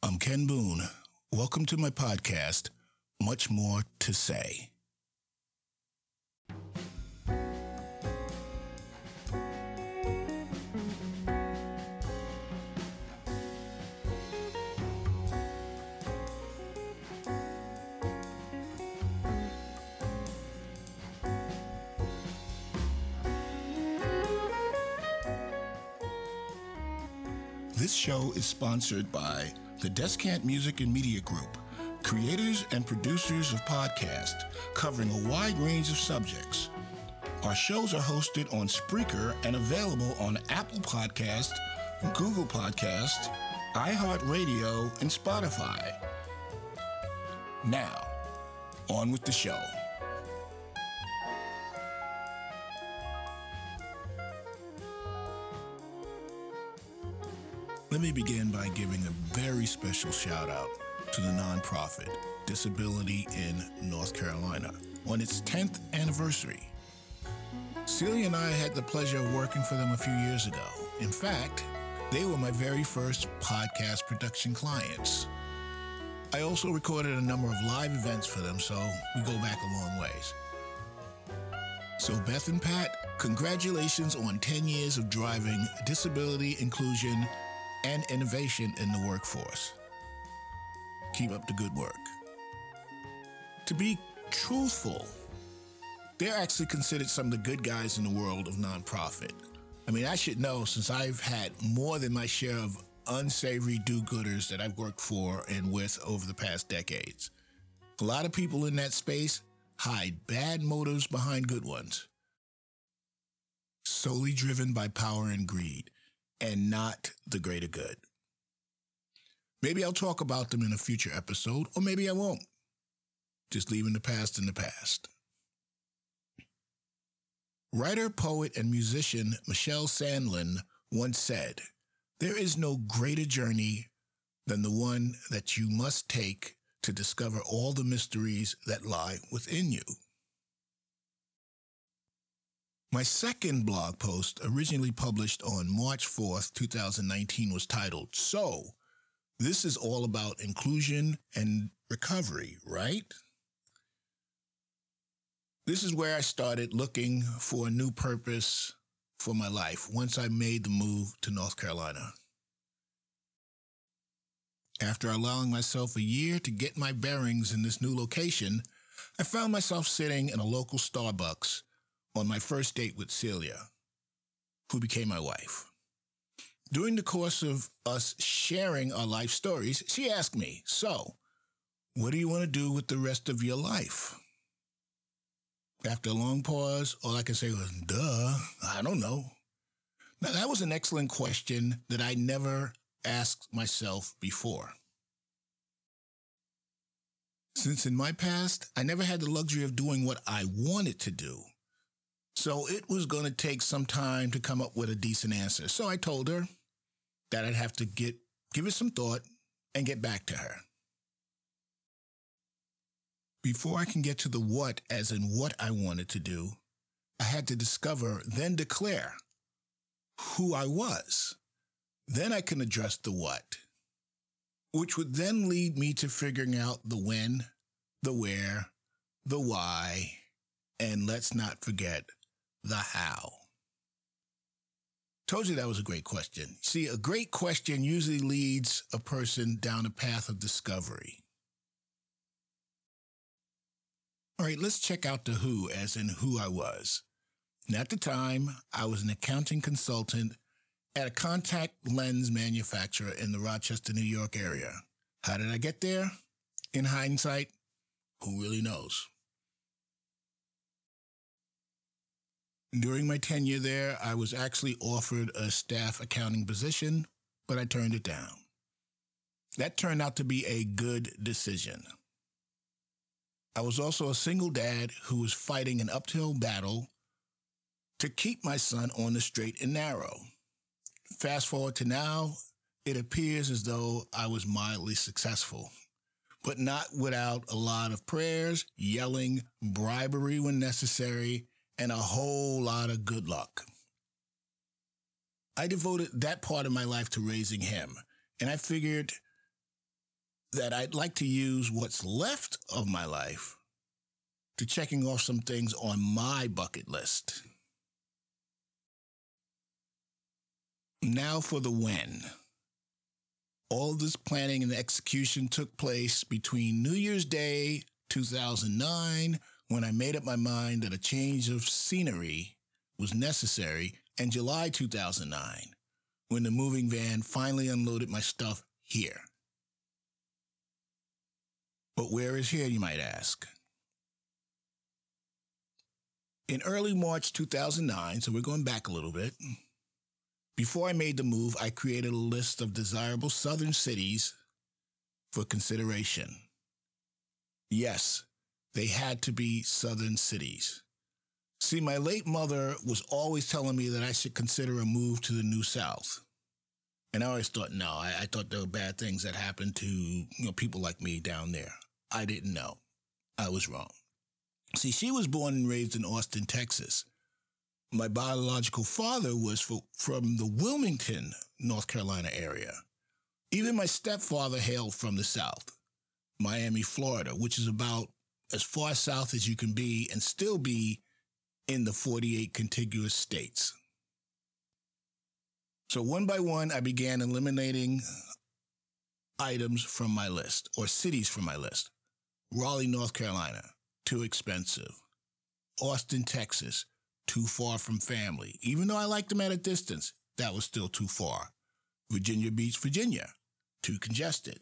I'm Ken Boone. Welcome to my podcast, Much More to Say. This show is sponsored by the Descant Music and Media Group, creators and producers of podcasts covering a wide range of subjects. Our shows are hosted on Spreaker and available on Apple Podcast, Google Podcast, iHeartRadio, and Spotify. Now, on with the show. Let me begin by giving a very special shout out to the nonprofit Disability in North Carolina on its 10th anniversary. Celia and I had the pleasure of working for them a few years ago. In fact, they were my very first podcast production clients. I also recorded a number of live events for them, so we go back a long ways. So, Beth and Pat, congratulations on 10 years of driving disability inclusion and innovation in the workforce. Keep up the good work. To be truthful, they're actually considered some of the good guys in the world of nonprofit. I mean, I should know since I've had more than my share of unsavory do gooders that I've worked for and with over the past decades. A lot of people in that space hide bad motives behind good ones, solely driven by power and greed and not the greater good. Maybe I'll talk about them in a future episode, or maybe I won't. Just leaving the past in the past. Writer, poet, and musician Michelle Sandlin once said, There is no greater journey than the one that you must take to discover all the mysteries that lie within you. My second blog post, originally published on March 4th, 2019, was titled, So, this is all about inclusion and recovery, right? This is where I started looking for a new purpose for my life once I made the move to North Carolina. After allowing myself a year to get my bearings in this new location, I found myself sitting in a local Starbucks on my first date with Celia, who became my wife. During the course of us sharing our life stories, she asked me, So, what do you want to do with the rest of your life? After a long pause, all I could say was, Duh, I don't know. Now, that was an excellent question that I never asked myself before. Since in my past, I never had the luxury of doing what I wanted to do. So it was going to take some time to come up with a decent answer. So I told her that I'd have to get give it some thought and get back to her. Before I can get to the what, as in what I wanted to do, I had to discover, then declare who I was. Then I can address the what, which would then lead me to figuring out the when, the where, the why, and let's not forget the how? Told you that was a great question. See, a great question usually leads a person down a path of discovery. All right, let's check out the who, as in who I was. And at the time, I was an accounting consultant at a contact lens manufacturer in the Rochester, New York area. How did I get there? In hindsight, who really knows? During my tenure there, I was actually offered a staff accounting position, but I turned it down. That turned out to be a good decision. I was also a single dad who was fighting an uphill battle to keep my son on the straight and narrow. Fast forward to now, it appears as though I was mildly successful, but not without a lot of prayers, yelling, bribery when necessary, and a whole lot of good luck. I devoted that part of my life to raising him, and I figured that I'd like to use what's left of my life to checking off some things on my bucket list. Now for the when. All this planning and execution took place between New Year's Day 2009, when I made up my mind that a change of scenery was necessary, and July 2009, when the moving van finally unloaded my stuff here. But where is here, you might ask? In early March 2009, so we're going back a little bit, before I made the move, I created a list of desirable southern cities for consideration. Yes, they had to be southern cities. See, my late mother was always telling me that I should consider a move to the New South. And I always thought, no, I, I thought there were bad things that happened to you know people like me down there. I didn't know. I was wrong. See, she was born and raised in Austin, Texas. My biological father was for, from the Wilmington, North Carolina area. Even my stepfather hailed from the South, Miami, Florida, which is about as far south as you can be and still be in the 48 contiguous states. So one by one, I began eliminating items from my list or cities from my list. Raleigh, North Carolina, too expensive. Austin, Texas, too far from family. Even though I liked them at a distance, that was still too far. Virginia Beach, Virginia, too congested.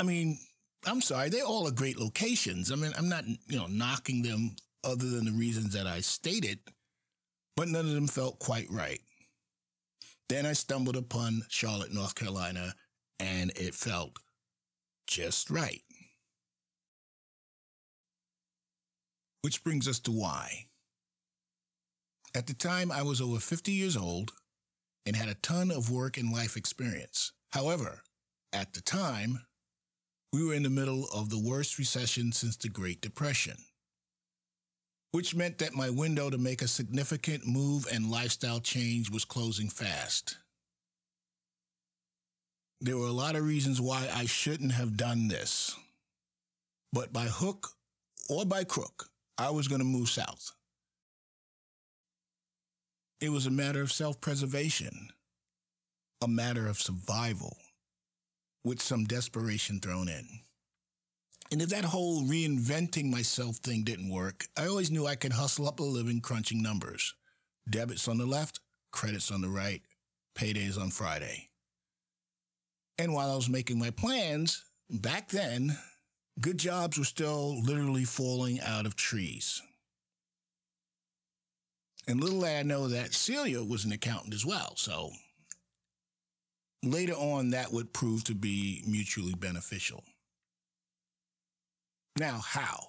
I mean, I'm sorry, they all are great locations. I mean, I'm not, you know, knocking them other than the reasons that I stated, but none of them felt quite right. Then I stumbled upon Charlotte, North Carolina, and it felt just right. Which brings us to why. At the time, I was over 50 years old and had a ton of work and life experience. However, at the time, we were in the middle of the worst recession since the Great Depression, which meant that my window to make a significant move and lifestyle change was closing fast. There were a lot of reasons why I shouldn't have done this, but by hook or by crook, I was going to move south. It was a matter of self preservation, a matter of survival with some desperation thrown in. And if that whole reinventing myself thing didn't work, I always knew I could hustle up a living crunching numbers. Debits on the left, credits on the right, paydays on Friday. And while I was making my plans, back then, good jobs were still literally falling out of trees. And little did I know that Celia was an accountant as well, so later on that would prove to be mutually beneficial. Now, how?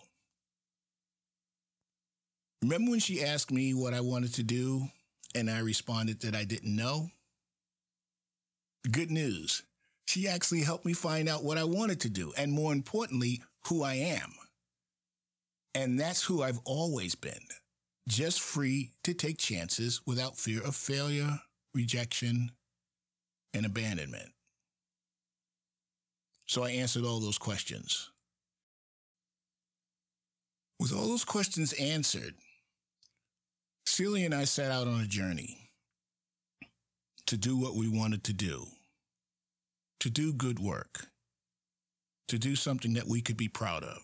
Remember when she asked me what I wanted to do and I responded that I didn't know? Good news. She actually helped me find out what I wanted to do and more importantly, who I am. And that's who I've always been. Just free to take chances without fear of failure, rejection, and abandonment. So I answered all those questions. With all those questions answered, Celia and I set out on a journey to do what we wanted to do, to do good work, to do something that we could be proud of.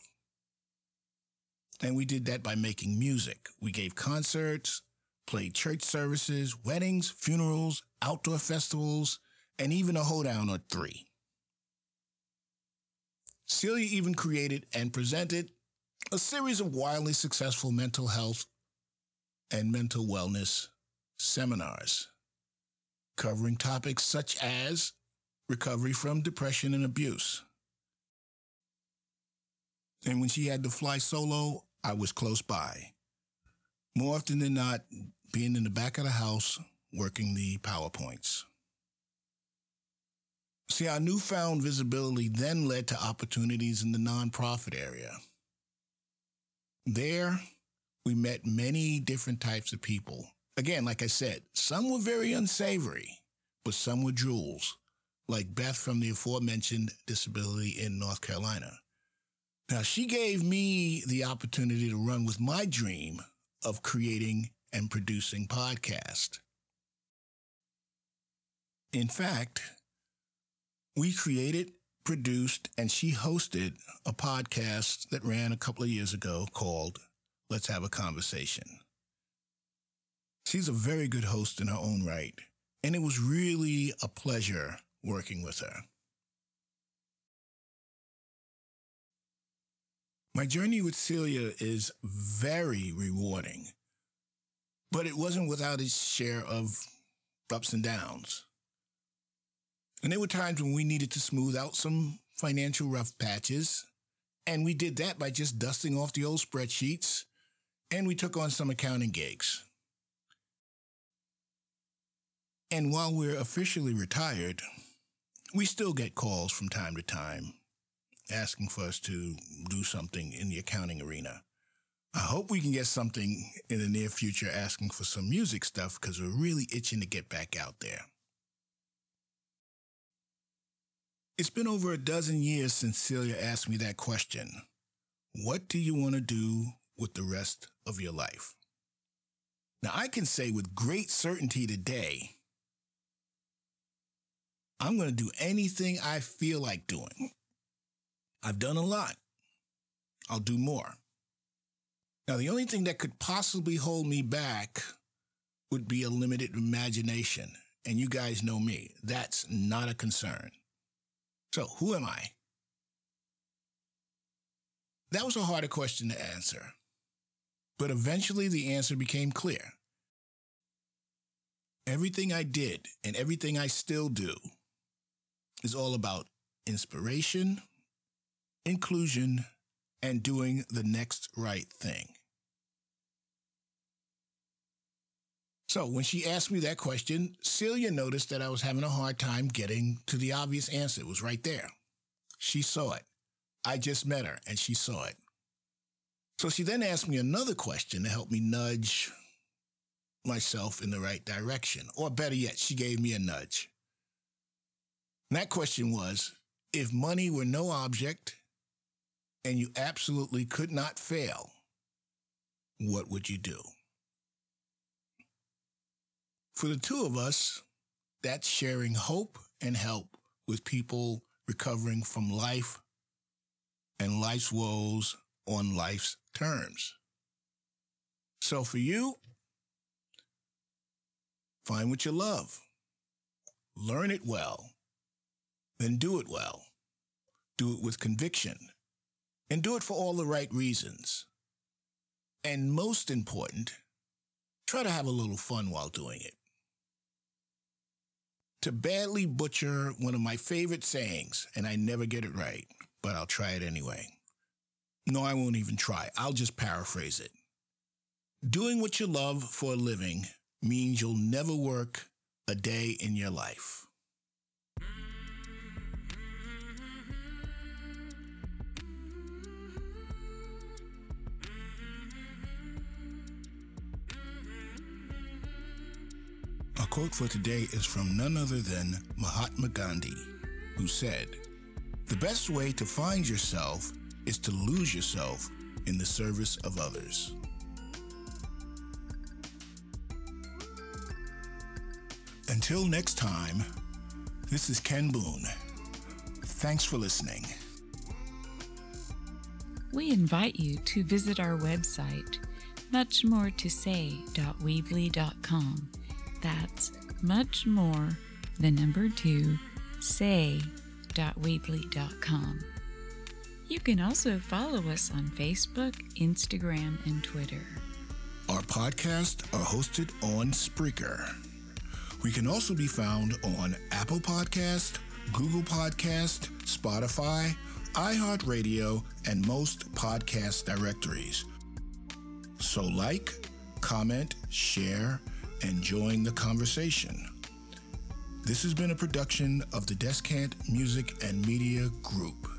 And we did that by making music. We gave concerts, played church services, weddings, funerals, outdoor festivals, and even a hoedown or three. Celia even created and presented a series of wildly successful mental health and mental wellness seminars, covering topics such as recovery from depression and abuse. And when she had to fly solo, I was close by. More often than not, being in the back of the house working the PowerPoints. See, our newfound visibility then led to opportunities in the nonprofit area. There, we met many different types of people. Again, like I said, some were very unsavory, but some were jewels, like Beth from the aforementioned Disability in North Carolina. Now, she gave me the opportunity to run with my dream of creating and producing podcast. In fact, we created, produced, and she hosted a podcast that ran a couple of years ago called Let's Have a Conversation. She's a very good host in her own right, and it was really a pleasure working with her. My journey with Celia is very rewarding, but it wasn't without its share of ups and downs. And there were times when we needed to smooth out some financial rough patches, and we did that by just dusting off the old spreadsheets, and we took on some accounting gigs. And while we're officially retired, we still get calls from time to time asking for us to do something in the accounting arena. I hope we can get something in the near future asking for some music stuff because we're really itching to get back out there. It's been over a dozen years since Celia asked me that question. What do you want to do with the rest of your life? Now, I can say with great certainty today I'm going to do anything I feel like doing. I've done a lot. I'll do more. Now, the only thing that could possibly hold me back would be a limited imagination. And you guys know me. That's not a concern. So, who am I? That was a harder question to answer. But eventually the answer became clear. Everything I did and everything I still do is all about inspiration, inclusion, and doing the next right thing. So when she asked me that question, Celia noticed that I was having a hard time getting to the obvious answer. It was right there. She saw it. I just met her and she saw it. So she then asked me another question to help me nudge myself in the right direction. Or better yet, she gave me a nudge. And that question was if money were no object and you absolutely could not fail, what would you do? For the two of us, that's sharing hope and help with people recovering from life and life's woes on life's terms. So for you, find what you love, learn it well, then do it well. Do it with conviction. And do it for all the right reasons. And most important, try to have a little fun while doing it. To badly butcher one of my favorite sayings, and I never get it right, but I'll try it anyway. No, I won't even try. I'll just paraphrase it. Doing what you love for a living means you'll never work a day in your life. Quote for today is from none other than Mahatma Gandhi, who said, The best way to find yourself is to lose yourself in the service of others. Until next time, this is Ken Boone. Thanks for listening. We invite you to visit our website, muchmoretosay.weebly.com. That's much more, the number two, say.weebly.com. You can also follow us on Facebook, Instagram, and Twitter. Our podcasts are hosted on Spreaker. We can also be found on Apple Podcast, Google Podcast, Spotify, iHeartRadio, and most podcast directories. So like, comment, share, and join the conversation. This has been a production of the Descant Music and Media Group.